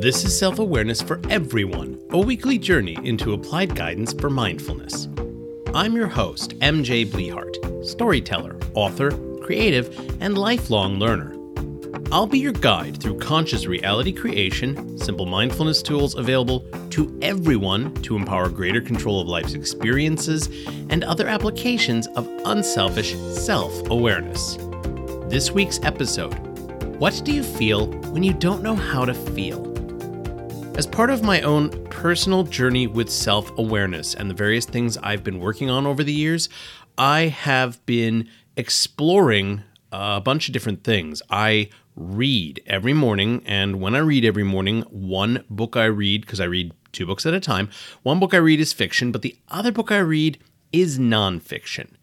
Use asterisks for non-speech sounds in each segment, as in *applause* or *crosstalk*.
This is Self Awareness for Everyone, a weekly journey into applied guidance for mindfulness. I'm your host, MJ Blehart, storyteller, author, creative, and lifelong learner. I'll be your guide through conscious reality creation, simple mindfulness tools available to everyone to empower greater control of life's experiences, and other applications of unselfish self awareness. This week's episode What do you feel when you don't know how to feel? As part of my own personal journey with self awareness and the various things I've been working on over the years, I have been exploring a bunch of different things. I read every morning, and when I read every morning, one book I read, because I read two books at a time, one book I read is fiction, but the other book I read is nonfiction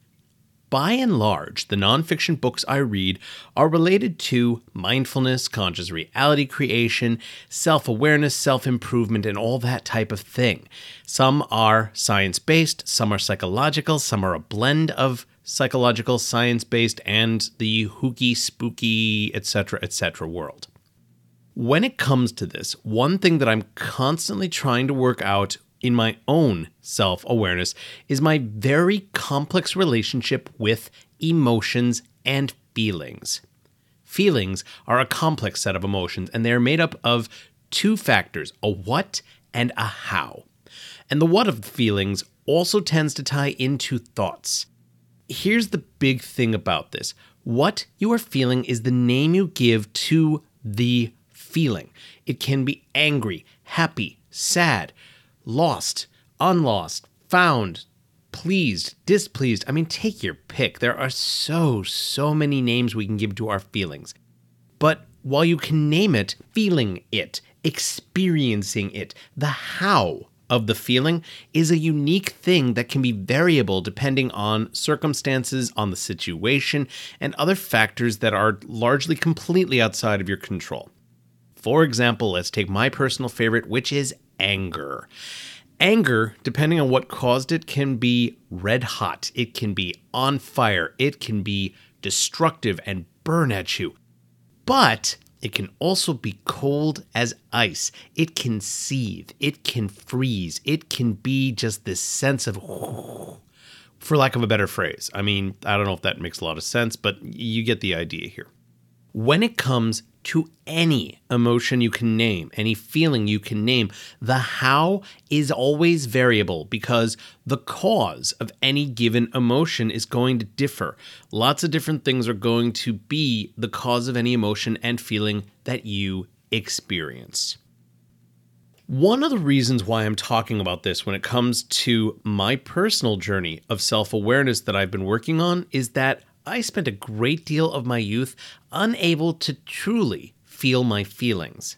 by and large, the nonfiction books I read are related to mindfulness, conscious reality creation, self awareness, self improvement, and all that type of thing. Some are science based, some are psychological, some are a blend of psychological, science based, and the hooky, spooky, etc., etc. world. When it comes to this, one thing that I'm constantly trying to work out in my own self awareness is my very complex relationship with emotions and feelings. Feelings are a complex set of emotions, and they are made up of two factors a what and a how. And the what of the feelings also tends to tie into thoughts. Here's the big thing about this what you are feeling is the name you give to the feeling. It can be angry, happy, sad, lost, unlost, found, pleased, displeased. I mean, take your pick. There are so, so many names we can give to our feelings. But while you can name it, feeling it, experiencing it, the how of the feeling is a unique thing that can be variable depending on circumstances, on the situation, and other factors that are largely completely outside of your control. For example, let's take my personal favorite, which is anger. Anger, depending on what caused it, can be red hot, it can be on fire, it can be destructive and burn at you. But it can also be cold as ice. It can seethe, it can freeze, it can be just this sense of, *laughs* for lack of a better phrase. I mean, I don't know if that makes a lot of sense, but you get the idea here. When it comes to any emotion you can name, any feeling you can name. The how is always variable because the cause of any given emotion is going to differ. Lots of different things are going to be the cause of any emotion and feeling that you experience. One of the reasons why I'm talking about this when it comes to my personal journey of self awareness that I've been working on is that I spent a great deal of my youth unable to truly feel my feelings.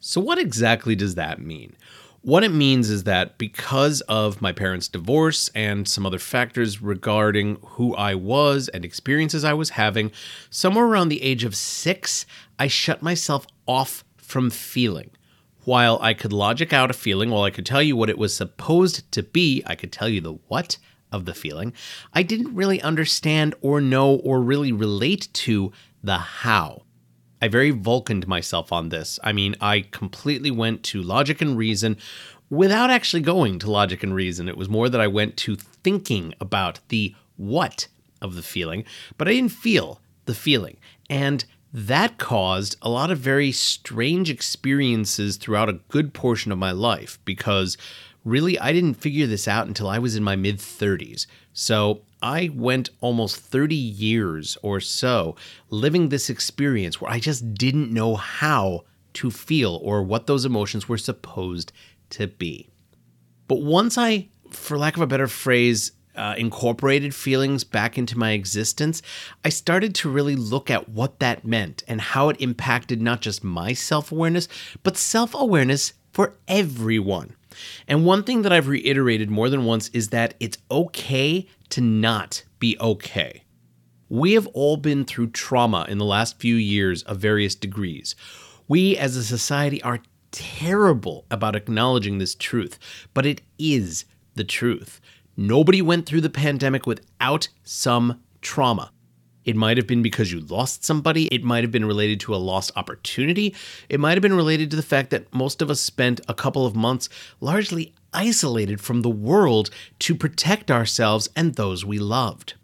So, what exactly does that mean? What it means is that because of my parents' divorce and some other factors regarding who I was and experiences I was having, somewhere around the age of six, I shut myself off from feeling. While I could logic out a feeling, while I could tell you what it was supposed to be, I could tell you the what of the feeling, I didn't really understand or know or really relate to the how. I very Vulcaned myself on this. I mean, I completely went to logic and reason without actually going to logic and reason. It was more that I went to thinking about the what of the feeling, but I didn't feel the feeling. And that caused a lot of very strange experiences throughout a good portion of my life because really I didn't figure this out until I was in my mid 30s. So I went almost 30 years or so living this experience where I just didn't know how to feel or what those emotions were supposed to be. But once I, for lack of a better phrase, uh, incorporated feelings back into my existence, I started to really look at what that meant and how it impacted not just my self awareness, but self awareness for everyone. And one thing that I've reiterated more than once is that it's okay to not be okay. We have all been through trauma in the last few years of various degrees. We as a society are terrible about acknowledging this truth, but it is the truth. Nobody went through the pandemic without some trauma. It might have been because you lost somebody. It might have been related to a lost opportunity. It might have been related to the fact that most of us spent a couple of months largely isolated from the world to protect ourselves and those we loved.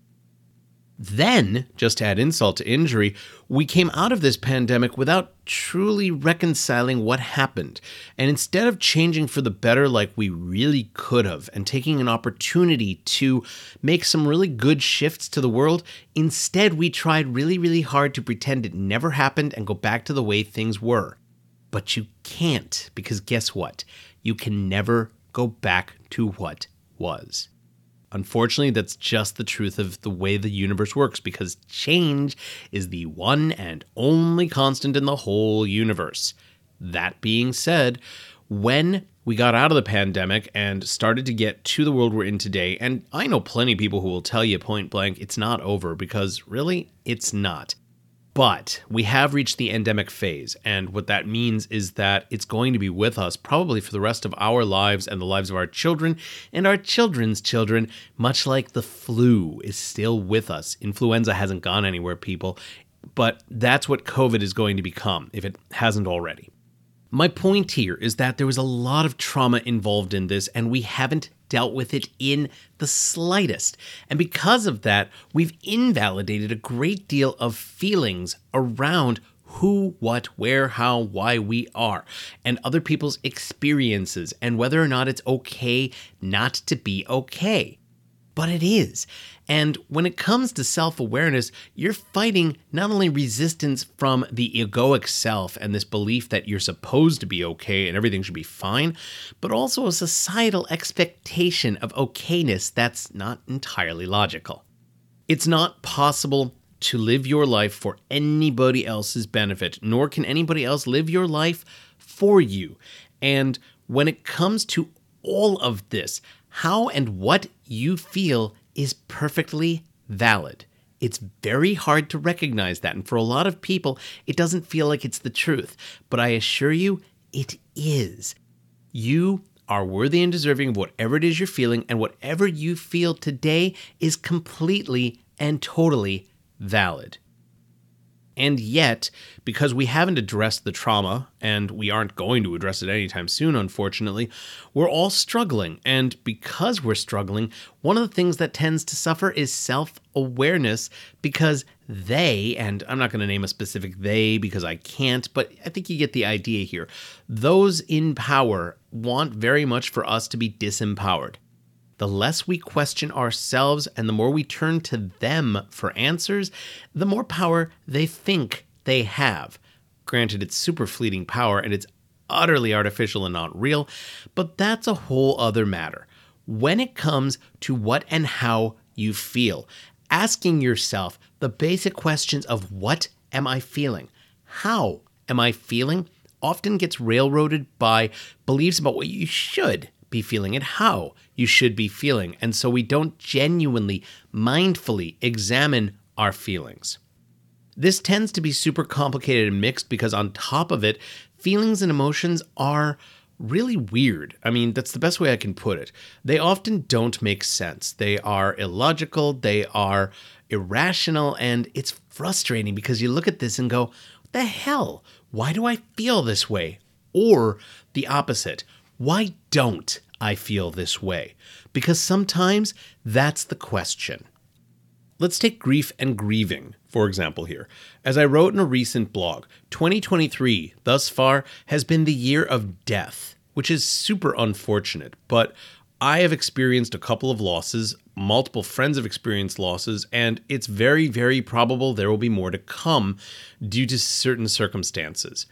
Then, just to add insult to injury, we came out of this pandemic without truly reconciling what happened. And instead of changing for the better like we really could have and taking an opportunity to make some really good shifts to the world, instead we tried really, really hard to pretend it never happened and go back to the way things were. But you can't, because guess what? You can never go back to what was. Unfortunately, that's just the truth of the way the universe works because change is the one and only constant in the whole universe. That being said, when we got out of the pandemic and started to get to the world we're in today, and I know plenty of people who will tell you point blank it's not over because really, it's not. But we have reached the endemic phase, and what that means is that it's going to be with us probably for the rest of our lives and the lives of our children and our children's children, much like the flu is still with us. Influenza hasn't gone anywhere, people, but that's what COVID is going to become if it hasn't already. My point here is that there was a lot of trauma involved in this, and we haven't dealt with it in the slightest. And because of that, we've invalidated a great deal of feelings around who, what, where, how, why we are, and other people's experiences, and whether or not it's okay not to be okay but it is. And when it comes to self awareness, you're fighting not only resistance from the egoic self and this belief that you're supposed to be okay and everything should be fine, but also a societal expectation of okayness that's not entirely logical. It's not possible to live your life for anybody else's benefit, nor can anybody else live your life for you. And when it comes to all of this, how and what you feel is perfectly valid. It's very hard to recognize that. And for a lot of people, it doesn't feel like it's the truth. But I assure you, it is. You are worthy and deserving of whatever it is you're feeling, and whatever you feel today is completely and totally valid. And yet, because we haven't addressed the trauma, and we aren't going to address it anytime soon, unfortunately, we're all struggling. And because we're struggling, one of the things that tends to suffer is self awareness because they, and I'm not going to name a specific they because I can't, but I think you get the idea here. Those in power want very much for us to be disempowered the less we question ourselves and the more we turn to them for answers, the more power they think they have. Granted, it's super fleeting power and it's utterly artificial and not real, but that's a whole other matter. When it comes to what and how you feel, asking yourself the basic questions of what am I feeling? How am I feeling? often gets railroaded by beliefs about what you should be feeling and how you should be feeling. And so we don't genuinely, mindfully examine our feelings. This tends to be super complicated and mixed because, on top of it, feelings and emotions are really weird. I mean, that's the best way I can put it. They often don't make sense. They are illogical, they are irrational, and it's frustrating because you look at this and go, the hell? Why do I feel this way? Or the opposite. Why don't I feel this way? Because sometimes that's the question. Let's take grief and grieving, for example, here. As I wrote in a recent blog, 2023 thus far has been the year of death, which is super unfortunate, but I have experienced a couple of losses, multiple friends have experienced losses, and it's very, very probable there will be more to come due to certain circumstances.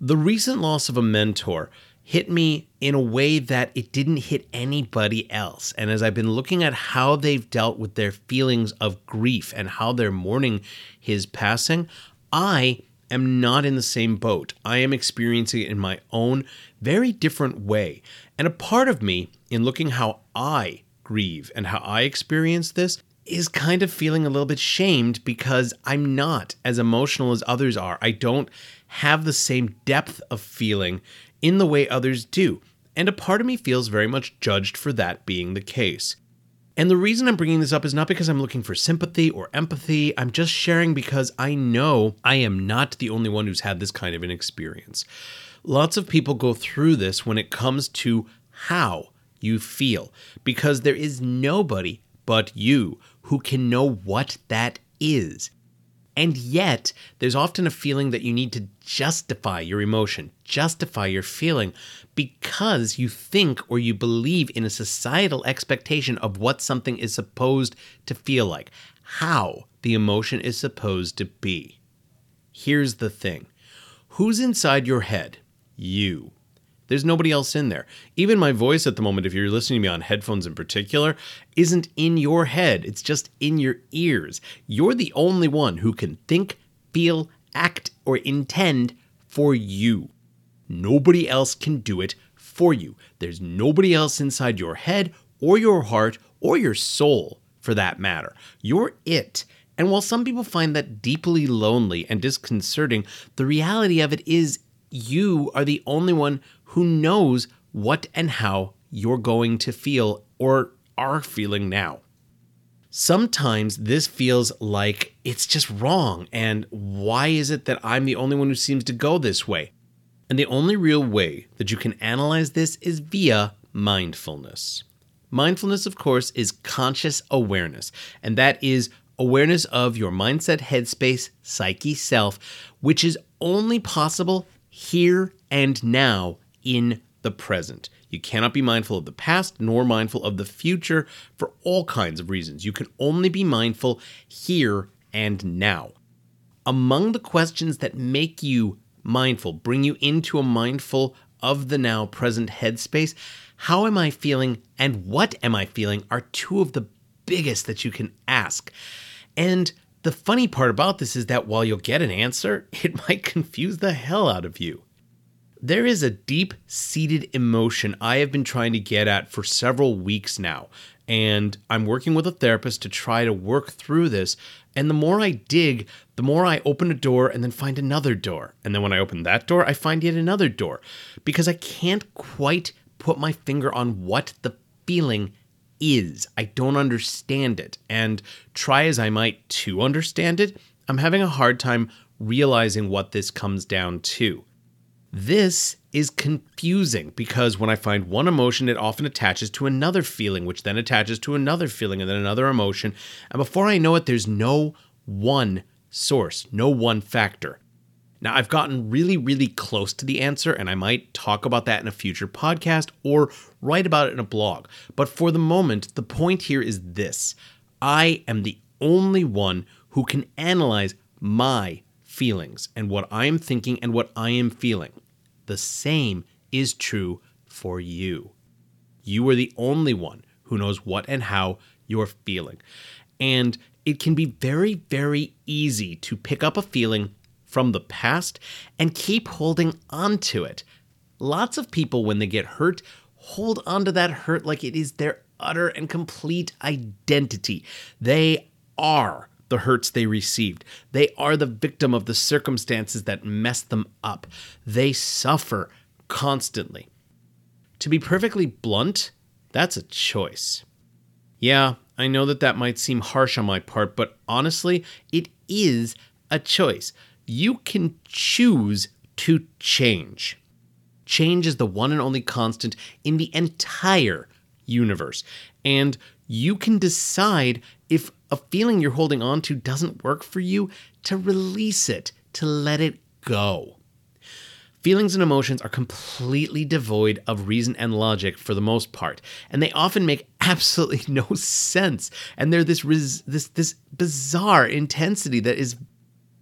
The recent loss of a mentor hit me in a way that it didn't hit anybody else. And as I've been looking at how they've dealt with their feelings of grief and how they're mourning his passing, I am not in the same boat. I am experiencing it in my own very different way. And a part of me, in looking how I grieve and how I experience this, is kind of feeling a little bit shamed because I'm not as emotional as others are. I don't have the same depth of feeling in the way others do, and a part of me feels very much judged for that being the case. And the reason I'm bringing this up is not because I'm looking for sympathy or empathy. I'm just sharing because I know I am not the only one who's had this kind of an experience. Lots of people go through this when it comes to how you feel, because there is nobody but you who can know what that is. And yet, there's often a feeling that you need to justify your emotion, justify your feeling, because you think or you believe in a societal expectation of what something is supposed to feel like, how the emotion is supposed to be. Here's the thing who's inside your head? You. There's nobody else in there. Even my voice at the moment, if you're listening to me on headphones in particular, isn't in your head. It's just in your ears. You're the only one who can think, feel, act, or intend for you. Nobody else can do it for you. There's nobody else inside your head or your heart or your soul, for that matter. You're it. And while some people find that deeply lonely and disconcerting, the reality of it is you are the only one who knows what and how you're going to feel or are feeling now. Sometimes this feels like it's just wrong, and why is it that I'm the only one who seems to go this way? And the only real way that you can analyze this is via mindfulness. Mindfulness, of course, is conscious awareness, and that is awareness of your mindset, headspace, psyche, self, which is only possible here and now in the present. You cannot be mindful of the past nor mindful of the future for all kinds of reasons. You can only be mindful here and now. Among the questions that make you mindful, bring you into a mindful of the now present headspace, how am I feeling and what am I feeling are two of the biggest that you can ask. And the funny part about this is that while you'll get an answer, *laughs* it might confuse the hell out of you. There is a deep seated emotion I have been trying to get at for several weeks now, and I'm working with a therapist to try to work through this. And the more I dig, the more I open a door and then find another door. And then when I open that door, I find yet another door because I can't quite put my finger on what the feeling is. I don't understand it. And try as I might to understand it, I'm having a hard time realizing what this comes down to. This is confusing because when I find one emotion, it often attaches to another feeling, which then attaches to another feeling and then another emotion. And before I know it, there's no one source, no one factor. Now, I've gotten really, really close to the answer, and I might talk about that in a future podcast or write about it in a blog. But for the moment, the point here is this I am the only one who can analyze my feelings and what I am thinking and what I am feeling the same is true for you. You are the only one who knows what and how you're feeling. And it can be very, very easy to pick up a feeling from the past and keep holding on to it. Lots of people, when they get hurt, hold on to that hurt like it is their utter and complete identity. They are the hurts they received. They are the victim of the circumstances that messed them up. They suffer constantly. To be perfectly blunt, that's a choice. Yeah, I know that that might seem harsh on my part, but honestly, it is a choice. You can choose to change. Change is the one and only constant in the entire universe. And you can decide if a feeling you're holding on to doesn't work for you, to release it, to let it go. Feelings and emotions are completely devoid of reason and logic for the most part, and they often make absolutely *laughs* no sense. And they're this res- this this bizarre intensity that is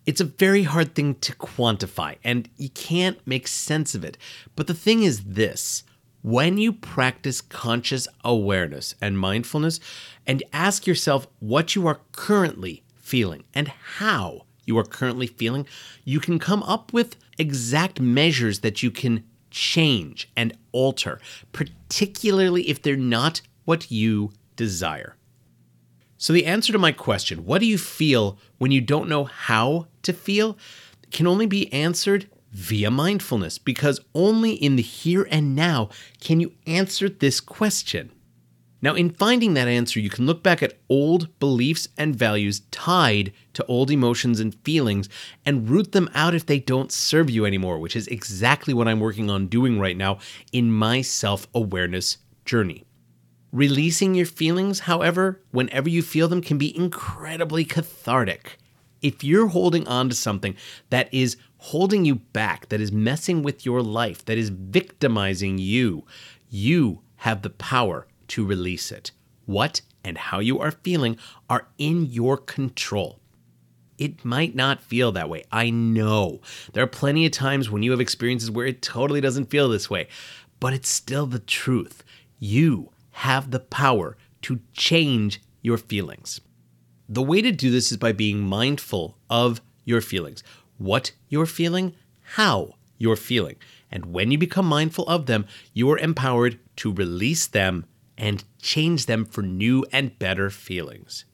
it's a very hard thing to quantify and you can't make sense of it. But the thing is this, when you practice conscious awareness and mindfulness and ask yourself what you are currently feeling and how you are currently feeling, you can come up with exact measures that you can change and alter, particularly if they're not what you desire. So, the answer to my question, what do you feel when you don't know how to feel, can only be answered via mindfulness because only in the here and now can you answer this question. Now, in finding that answer, you can look back at old beliefs and values tied to old emotions and feelings and root them out if they don't serve you anymore, which is exactly what I'm working on doing right now in my self awareness journey. Releasing your feelings, however, whenever you feel them, can be incredibly cathartic. If you're holding on to something that is holding you back, that is messing with your life, that is victimizing you, you have the power to release it. What and how you are feeling are in your control. It might not feel that way. I know. There are plenty of times when you have experiences where it totally doesn't feel this way, but it's still the truth. You have the power to change your feelings. The way to do this is by being mindful of your feelings, what you're feeling, how you're feeling. And when you become mindful of them, you are empowered to release them and change them for new and better feelings.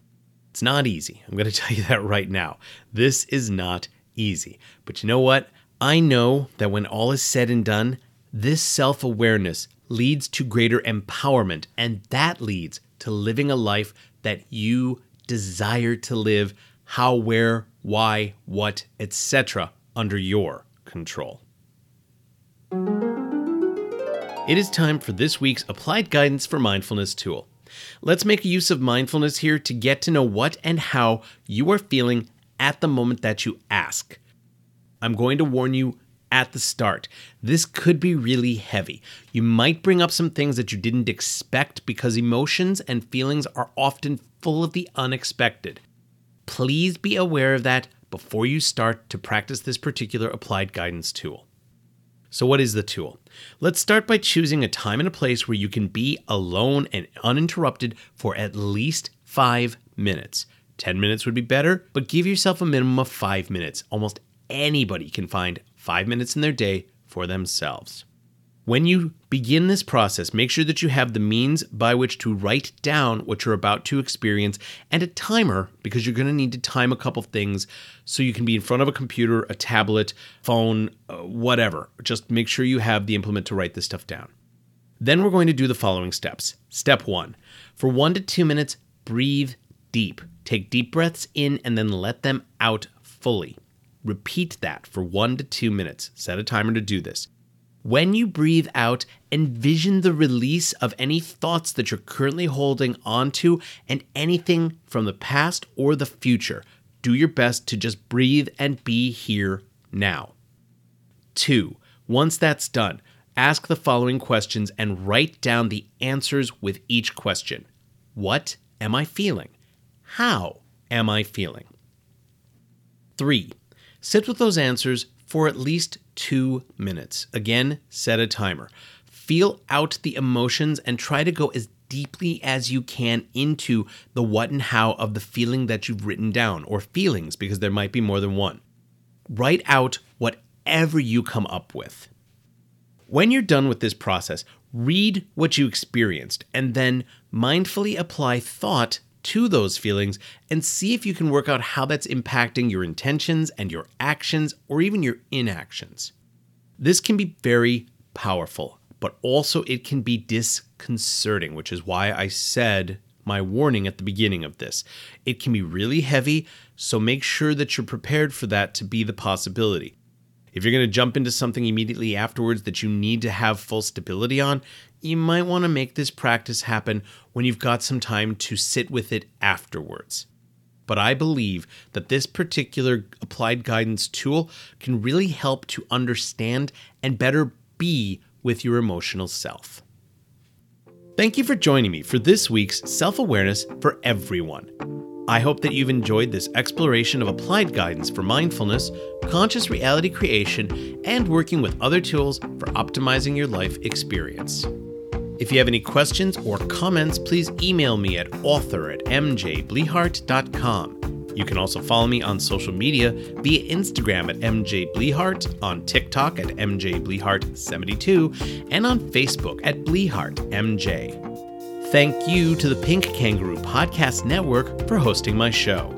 It's not easy. I'm going *laughs* to tell you that right now. This is not easy. But you know what? I know that when all is said and done, this self awareness leads to greater empowerment, and that leads to living a life that you desire to live how, where, why, what, etc., under your control. It is time for this week's Applied Guidance for Mindfulness tool. Let's make use of mindfulness here to get to know what and how you are feeling at the moment that you ask. I'm going to warn you at the start. This could be really heavy. You might bring up some things that you didn't expect because emotions and feelings are often full of the unexpected. Please be aware of that before you start to practice this particular applied guidance tool. So, what is the tool? Let's start by choosing a time and a place where you can be alone and uninterrupted for at least five minutes. 10 minutes would be better, but give yourself a minimum of five minutes. Almost anybody can find five minutes in their day for themselves. When you begin this process, make sure that you have the means by which to write down what you're about to experience and a timer because you're going to need to time a couple things so you can be in front of a computer, a tablet, phone, uh, whatever. Just make sure you have the implement to write this stuff down. Then we're going to do the following steps. Step one for one to two minutes, breathe deep. Take deep breaths in and then let them out fully. Repeat that for one to two minutes. Set a timer to do this. When you breathe out, envision the release of any thoughts that you're currently holding onto and anything from the past or the future. Do your best to just breathe and be here now. Two, once that's done, ask the following questions and write down the answers with each question. What am I feeling? How am I feeling? Three, sit with those answers for at least two minutes. Again, set a timer. Feel out the emotions and try to go as deeply as you can into the what and how of the feeling that you've written down, or feelings, because there might be more than one. Write out whatever you come up with. When you're done with this process, read what you experienced and then mindfully apply thought to those feelings and see if you can work out how that's impacting your intentions and your actions or even your inactions. This can be very powerful, but also it can be disconcerting, which is why I said my warning at the beginning of this. It can be really heavy, so make sure that you're prepared for that to be the possibility. If you're going to jump into something immediately afterwards that you need to have full stability on, you might want to make this practice happen when you've got some time to sit with it afterwards. But I believe that this particular applied guidance tool can really help to understand and better be with your emotional self. Thank you for joining me for this week's Self Awareness for Everyone. I hope that you've enjoyed this exploration of applied guidance for mindfulness, conscious reality creation, and working with other tools for optimizing your life experience. If you have any questions or comments, please email me at author at mjblehart.com. You can also follow me on social media via Instagram at mjblehart, on TikTok at mjblehart72, and on Facebook at blehartmj. Thank you to the Pink Kangaroo Podcast Network for hosting my show.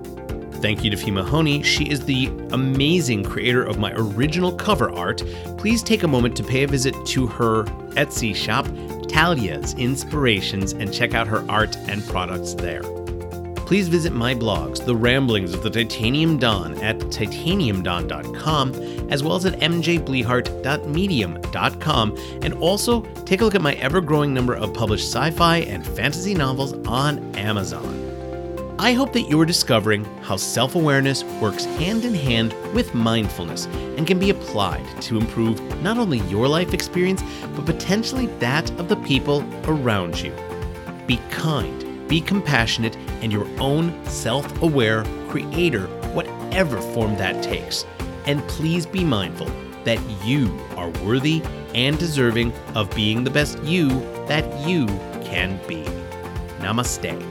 Thank you to Fima Honey. She is the amazing creator of my original cover art. Please take a moment to pay a visit to her Etsy shop Talia's Inspirations and check out her art and products there. Please visit my blogs, The Ramblings of the Titanium Don, at titaniumdon.com, as well as at mjblehart.medium.com, and also take a look at my ever growing number of published sci fi and fantasy novels on Amazon. I hope that you are discovering how self awareness works hand in hand with mindfulness and can be applied to improve not only your life experience, but potentially that of the people around you. Be kind be compassionate and your own self aware creator, whatever form that takes. And please be mindful that you are worthy and deserving of being the best you that you can be. Namaste.